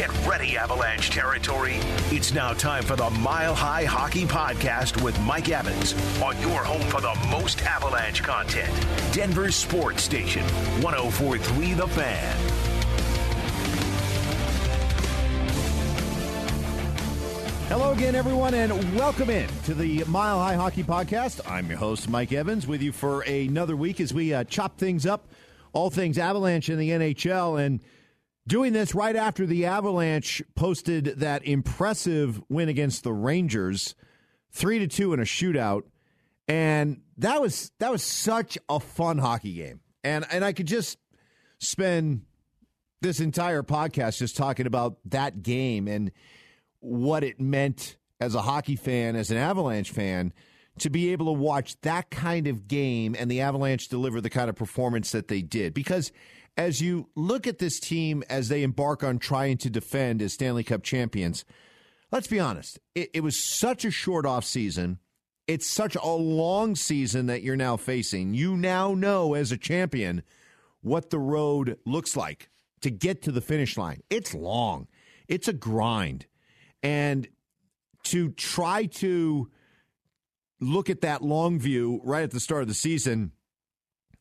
Get ready, Avalanche territory. It's now time for the Mile High Hockey Podcast with Mike Evans on your home for the most Avalanche content. Denver Sports Station, 1043 The Fan. Hello again, everyone, and welcome in to the Mile High Hockey Podcast. I'm your host, Mike Evans, with you for another week as we uh, chop things up, all things Avalanche in the NHL. And Doing this right after the Avalanche posted that impressive win against the Rangers, three to two in a shootout, and that was that was such a fun hockey game, and and I could just spend this entire podcast just talking about that game and what it meant as a hockey fan, as an Avalanche fan, to be able to watch that kind of game and the Avalanche deliver the kind of performance that they did. Because as you look at this team as they embark on trying to defend as Stanley Cup champions, let's be honest, it, it was such a short off season. It's such a long season that you're now facing. You now know as a champion what the road looks like to get to the finish line. It's long, it's a grind. And to try to look at that long view right at the start of the season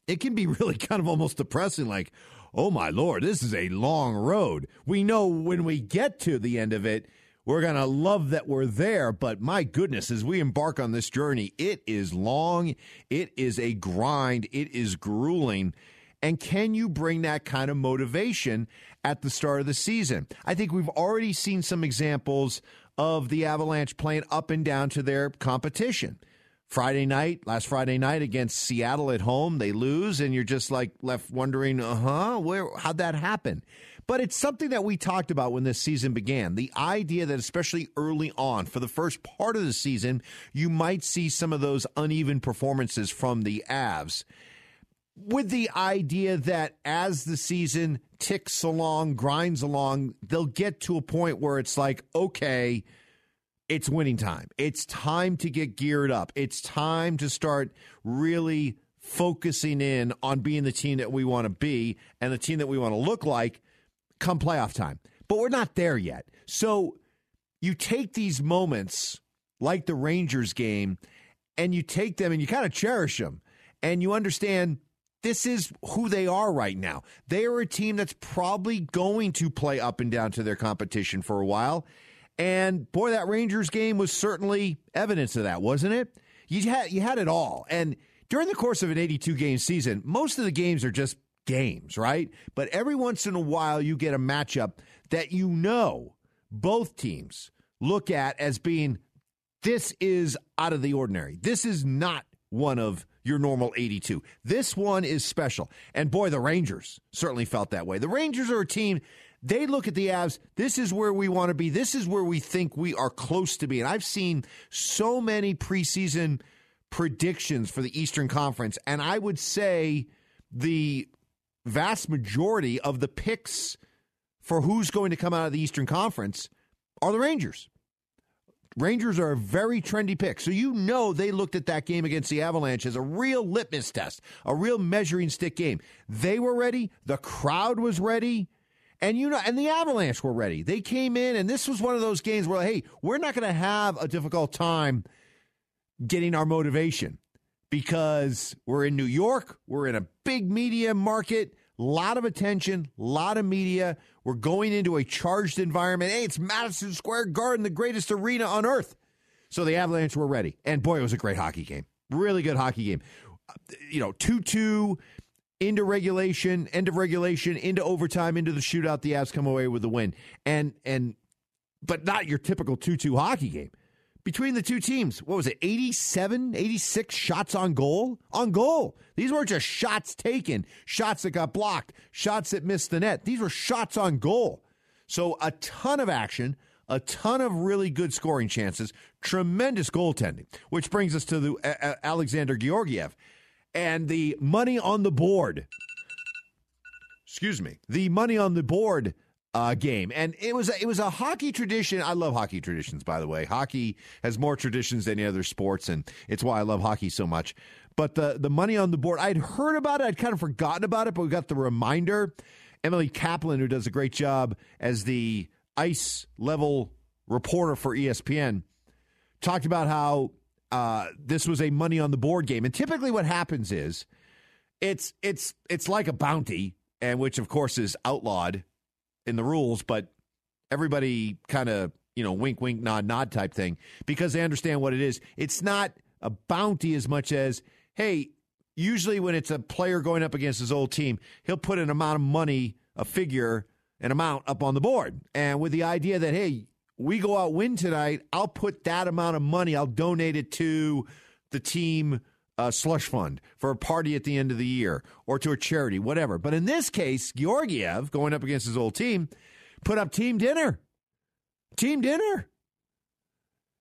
it can be really kind of almost depressing like oh my lord this is a long road. We know when we get to the end of it we're going to love that we're there but my goodness as we embark on this journey it is long it is a grind it is grueling. And can you bring that kind of motivation at the start of the season? I think we've already seen some examples of the avalanche playing up and down to their competition Friday night, last Friday night against Seattle at home, they lose, and you're just like left wondering, uh huh, where how'd that happen? But it's something that we talked about when this season began. The idea that, especially early on, for the first part of the season, you might see some of those uneven performances from the Avs. With the idea that as the season ticks along, grinds along, they'll get to a point where it's like, okay, it's winning time. It's time to get geared up. It's time to start really focusing in on being the team that we want to be and the team that we want to look like come playoff time. But we're not there yet. So you take these moments like the Rangers game and you take them and you kind of cherish them and you understand this is who they are right now. They are a team that's probably going to play up and down to their competition for a while and boy, that Rangers game was certainly evidence of that, wasn't it? You had you had it all. And during the course of an 82 game season, most of the games are just games, right? But every once in a while you get a matchup that you know both teams look at as being this is out of the ordinary. This is not one of your normal 82. This one is special. And boy, the Rangers certainly felt that way. The Rangers are a team they look at the Avs. This is where we want to be. This is where we think we are close to be. And I've seen so many preseason predictions for the Eastern Conference, and I would say the vast majority of the picks for who's going to come out of the Eastern Conference are the Rangers. Rangers are a very trendy pick. So you know they looked at that game against the Avalanche as a real litmus test, a real measuring stick game. They were ready, the crowd was ready. And you know, and the Avalanche were ready. They came in, and this was one of those games where, hey, we're not going to have a difficult time getting our motivation because we're in New York. We're in a big media market, a lot of attention, a lot of media. We're going into a charged environment. Hey, it's Madison Square Garden, the greatest arena on earth. So the Avalanche were ready. And boy, it was a great hockey game. Really good hockey game. Uh, you know, 2 2 into regulation, end of regulation, into overtime, into the shootout. The Avs come away with the win, and and but not your typical two-two hockey game. Between the two teams, what was it, 87, 86 shots on goal? On goal. These weren't just shots taken, shots that got blocked, shots that missed the net. These were shots on goal. So a ton of action, a ton of really good scoring chances, tremendous goaltending, which brings us to the uh, Alexander Georgiev and the money on the board. Excuse me, the money on the board uh, game, and it was it was a hockey tradition. I love hockey traditions, by the way. Hockey has more traditions than any other sports, and it's why I love hockey so much. But the the money on the board, I'd heard about it, I'd kind of forgotten about it, but we got the reminder. Emily Kaplan, who does a great job as the ice level reporter for ESPN, talked about how uh, this was a money on the board game. And typically, what happens is it's it's it's like a bounty, and which of course is outlawed in the rules, but everybody kind of you know wink wink nod nod type thing because they understand what it is. It's not a bounty as much as hey. Usually, when it's a player going up against his old team, he'll put an amount of money, a figure, an amount up on the board. And with the idea that, hey, we go out win tonight, I'll put that amount of money, I'll donate it to the team uh, slush fund for a party at the end of the year or to a charity, whatever. But in this case, Georgiev, going up against his old team, put up team dinner. Team dinner.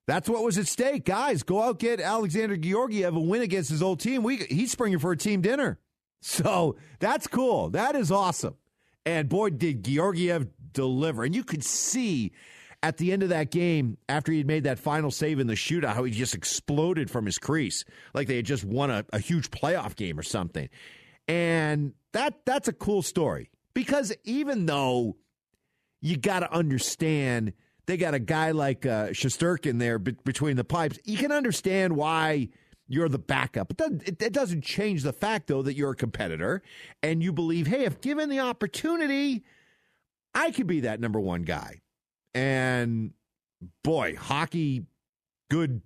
That's what was at stake. Guys, go out get Alexander Georgiev a win against his old team. We, he's springing for a team dinner. So that's cool. That is awesome. And boy, did Georgiev deliver. And you could see at the end of that game, after he had made that final save in the shootout, how he just exploded from his crease, like they had just won a, a huge playoff game or something. And that that's a cool story because even though you got to understand they got a guy like uh, Shesterkin there be- between the pipes, you can understand why you're the backup. It, it doesn't change the fact, though, that you're a competitor and you believe, hey, if given the opportunity, I could be that number one guy. And boy, hockey, good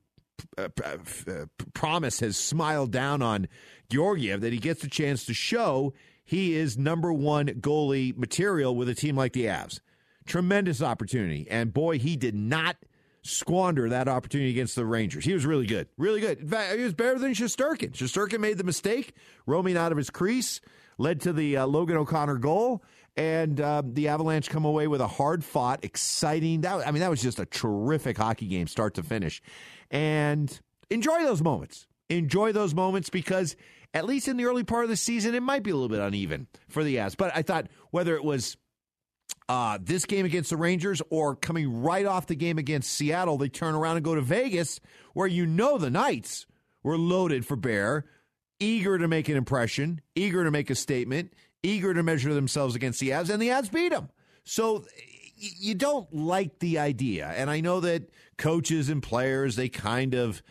uh, uh, promise has smiled down on Georgiev that he gets a chance to show he is number one goalie material with a team like the Avs. Tremendous opportunity. And boy, he did not squander that opportunity against the Rangers. He was really good. Really good. In fact, he was better than Shesterkin. Shesterkin made the mistake, roaming out of his crease, led to the uh, Logan O'Connor goal. And uh, the Avalanche come away with a hard fought, exciting. That I mean, that was just a terrific hockey game, start to finish. And enjoy those moments. Enjoy those moments because at least in the early part of the season, it might be a little bit uneven for the Avs. But I thought whether it was uh, this game against the Rangers or coming right off the game against Seattle, they turn around and go to Vegas, where you know the Knights were loaded for bear, eager to make an impression, eager to make a statement, eager to measure themselves against the Avs, and the Avs beat them. So you don't like the idea. And I know that coaches and players, they kind of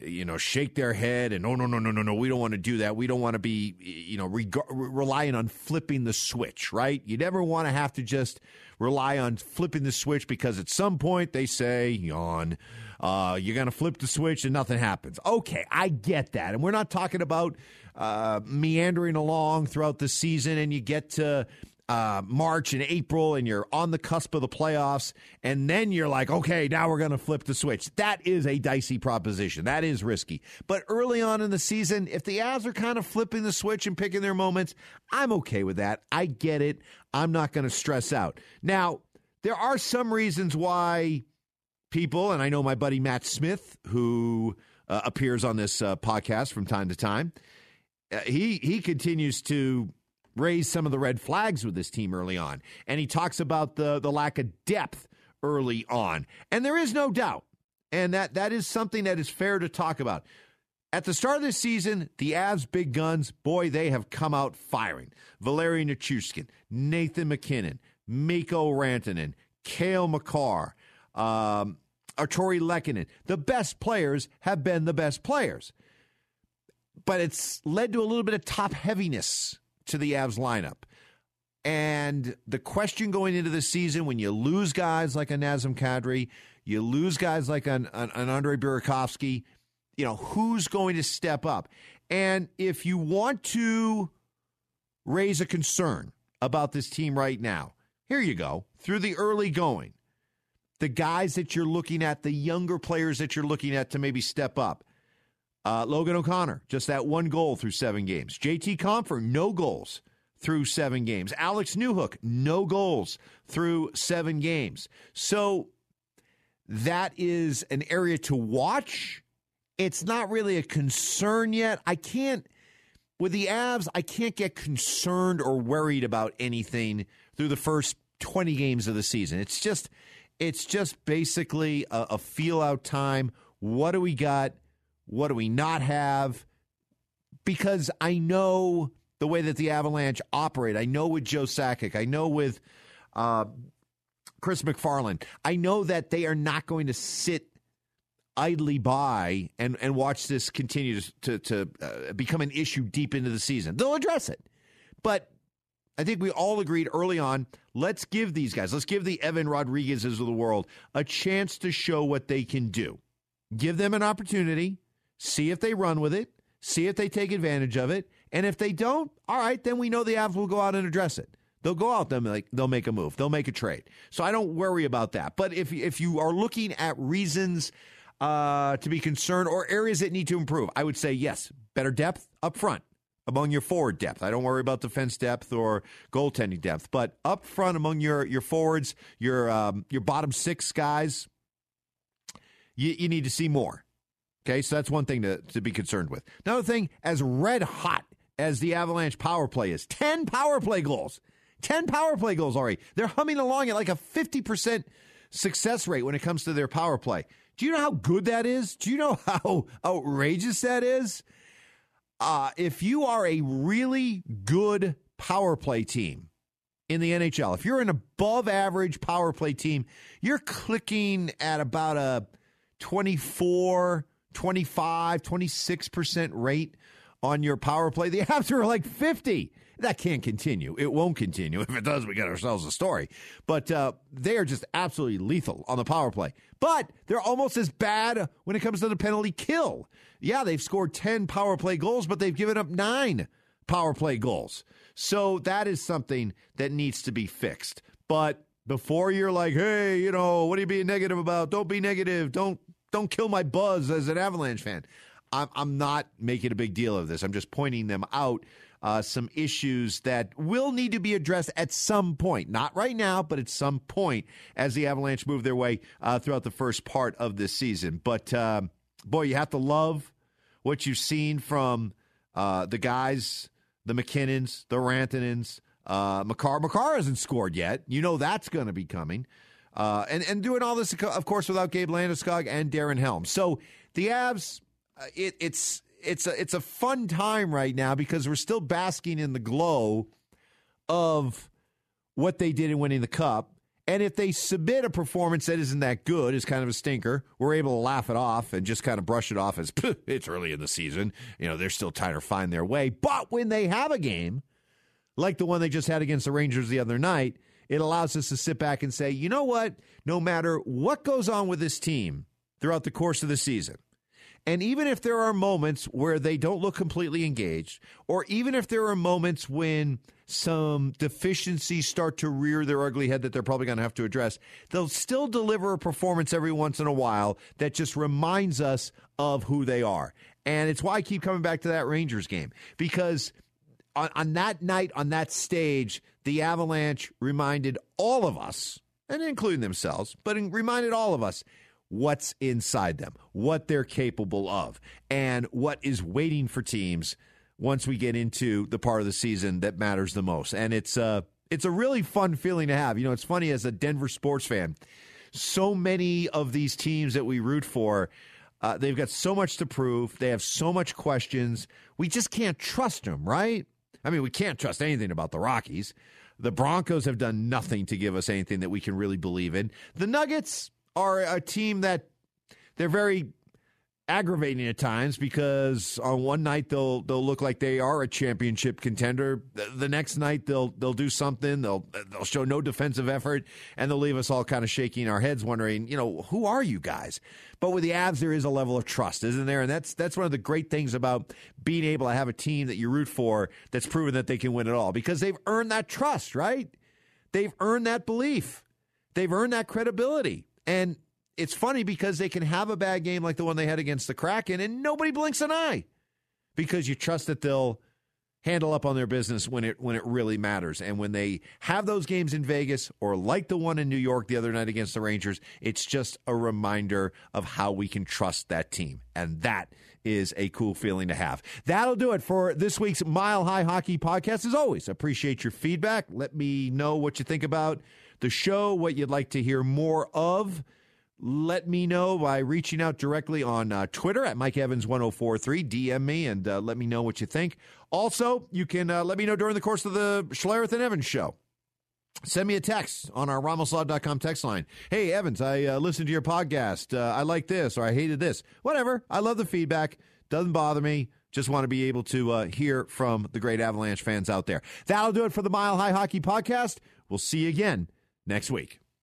you know, shake their head and, oh, no, no, no, no, no, we don't want to do that. We don't want to be, you know, reg- relying on flipping the switch, right? You never want to have to just rely on flipping the switch because at some point they say, yawn, uh, you're going to flip the switch and nothing happens. Okay, I get that. And we're not talking about uh, meandering along throughout the season and you get to uh, March and April and you're on the cusp of the playoffs, and then you're like, okay, now we're going to flip the switch. That is a dicey proposition. That is risky. But early on in the season, if the Avs are kind of flipping the switch and picking their moments, I'm okay with that. I get it. I'm not going to stress out. Now, there are some reasons why people, and I know my buddy Matt Smith, who uh, appears on this uh, podcast from time to time, uh, he he continues to raised some of the red flags with this team early on. And he talks about the, the lack of depth early on. And there is no doubt. And that, that is something that is fair to talk about. At the start of this season, the Avs big guns, boy, they have come out firing. Valeri Nichushkin, Nathan MacKinnon, Mikko Rantanen, Cale Makar, um, Artturi Lehkonen. The best players have been the best players. But it's led to a little bit of top heaviness to the Avs lineup. And the question going into the season, when you lose guys like a Nazem Kadri, you lose guys like an, an, an Andre Burakovsky, you know, who's going to step up? And if you want to raise a concern about this team right now, here you go. Through the early going, the guys that you're looking at, the younger players that you're looking at to maybe step up. Uh, Logan O'Connor, just that one goal through seven games. JT Compher, no goals through seven games. Alex Newhook, no goals through seven games. So that is an area to watch. It's not really a concern yet. I can't, with the Avs, I can't get concerned or worried about anything through the first 20 games of the season. It's just, it's just basically a, a feel out time. What do we got? What do we not have? Because I know the way that the Avalanche operate. I know with Joe Sakic. I know with uh, Chris MacFarland. I know that they are not going to sit idly by and, and watch this continue to, to, uh, become an issue deep into the season. They'll address it. But I think we all agreed early on let's give these guys, let's give the Evan Rodrigues's of the world a chance to show what they can do. Give them an opportunity, see if they run with it, see if they take advantage of it. And if they don't, all right, then we know the Avs will go out and address it. They'll go out them like they'll make a move. They'll make a trade. So I don't worry about that. But if if you are looking at reasons uh, to be concerned or areas that need to improve, I would say yes, better depth up front among your forward depth. I don't worry about defense depth or goaltending depth, but up front among your your forwards, your um, your bottom six guys, you, you need to see more. Okay, so that's one thing to, to be concerned with. Another thing, as red hot as the Avalanche power play is, 10 power play goals. 10 power play goals already. They're humming along at like a 50% success rate when it comes to their power play. Do you know how good that is? Do you know how outrageous that is? Uh, if you are a really good power play team in the NHL, if you're an above average power play team, you're clicking at about a 24, 25, 26% rate on your power play. The Avs are like 50. That can't continue. It won't continue. If it does, we get ourselves a story. But uh, they are just absolutely lethal on the power play. But they're almost as bad when it comes to the penalty kill. Yeah, they've scored 10 power play goals, but they've given up nine power play goals. So that is something that needs to be fixed. But before you're like, hey, you know, what are you being negative about? Don't be negative. Don't don't kill my buzz as an Avalanche fan. I'm, I'm not making a big deal of this. I'm just pointing them out uh, some issues that will need to be addressed at some point. Not right now, but at some point as the Avalanche move their way uh, throughout the first part of this season. But uh, boy, you have to love what you've seen from uh, the guys, the MacKinnons, the Rantanens. Uh, Makar, Makar hasn't scored yet. You know that's going to be coming. Uh, and, and doing all this, of course, without Gabe Landeskog and Darren Helm. So the Avs, uh, it, it's it's a it's a fun time right now because we're still basking in the glow of what they did in winning the cup. And if they submit a performance that isn't that good, is kind of a stinker, we're able to laugh it off and just kind of brush it off as it's early in the season. You know, they're still trying to find their way. But when they have a game like the one they just had against the Rangers the other night, it allows us to sit back and say, you know what? No matter what goes on with this team throughout the course of the season, and even if there are moments where they don't look completely engaged, or even if there are moments when some deficiencies start to rear their ugly head that they're probably going to have to address, they'll still deliver a performance every once in a while that just reminds us of who they are. And it's why I keep coming back to that Rangers game because on, on that night, on that stage, the Avalanche reminded all of us, and including themselves, but reminded all of us what's inside them, what they're capable of, and what is waiting for teams once we get into the part of the season that matters the most. And it's uh it's a really fun feeling to have. You know, it's funny as a Denver sports fan, so many of these teams that we root for, uh, they've got so much to prove. They have so much questions. We just can't trust them, right? I mean, we can't trust anything about the Rockies. The Broncos have done nothing to give us anything that we can really believe in. The Nuggets, are a team that they're very aggravating at times because on one night they'll they'll look like they are a championship contender. The next night they'll they'll do something. They'll they'll show no defensive effort and they'll leave us all kind of shaking our heads, wondering, you know, who are you guys? But with the Avs, there is a level of trust, isn't there? And that's that's one of the great things about being able to have a team that you root for that's proven that they can win it all because they've earned that trust, right? They've earned that belief. They've earned that credibility. And it's funny because they can have a bad game like the one they had against the Kraken and nobody blinks an eye because you trust that they'll handle up on their business when it when it really matters. And when they have those games in Vegas or like the one in New York the other night against the Rangers, it's just a reminder of how we can trust that team. And that is a cool feeling to have. That'll do it for this week's Mile High Hockey podcast. As always, appreciate your feedback. Let me know what you think about the show, what you'd like to hear more of, let me know by reaching out directly on uh, Twitter at Mike Evans 1043. DM me and uh, let me know what you think. Also, you can uh, let me know during the course of the Schlereth and Evans show. Send me a text on our ramoslaw.com text line. Hey, Evans, I uh, listened to your podcast. Uh, I like this or I hated this. Whatever. I love the feedback. Doesn't bother me. Just want to be able to uh, hear from the great Avalanche fans out there. That'll do it for the Mile High Hockey Podcast. We'll see you again next week.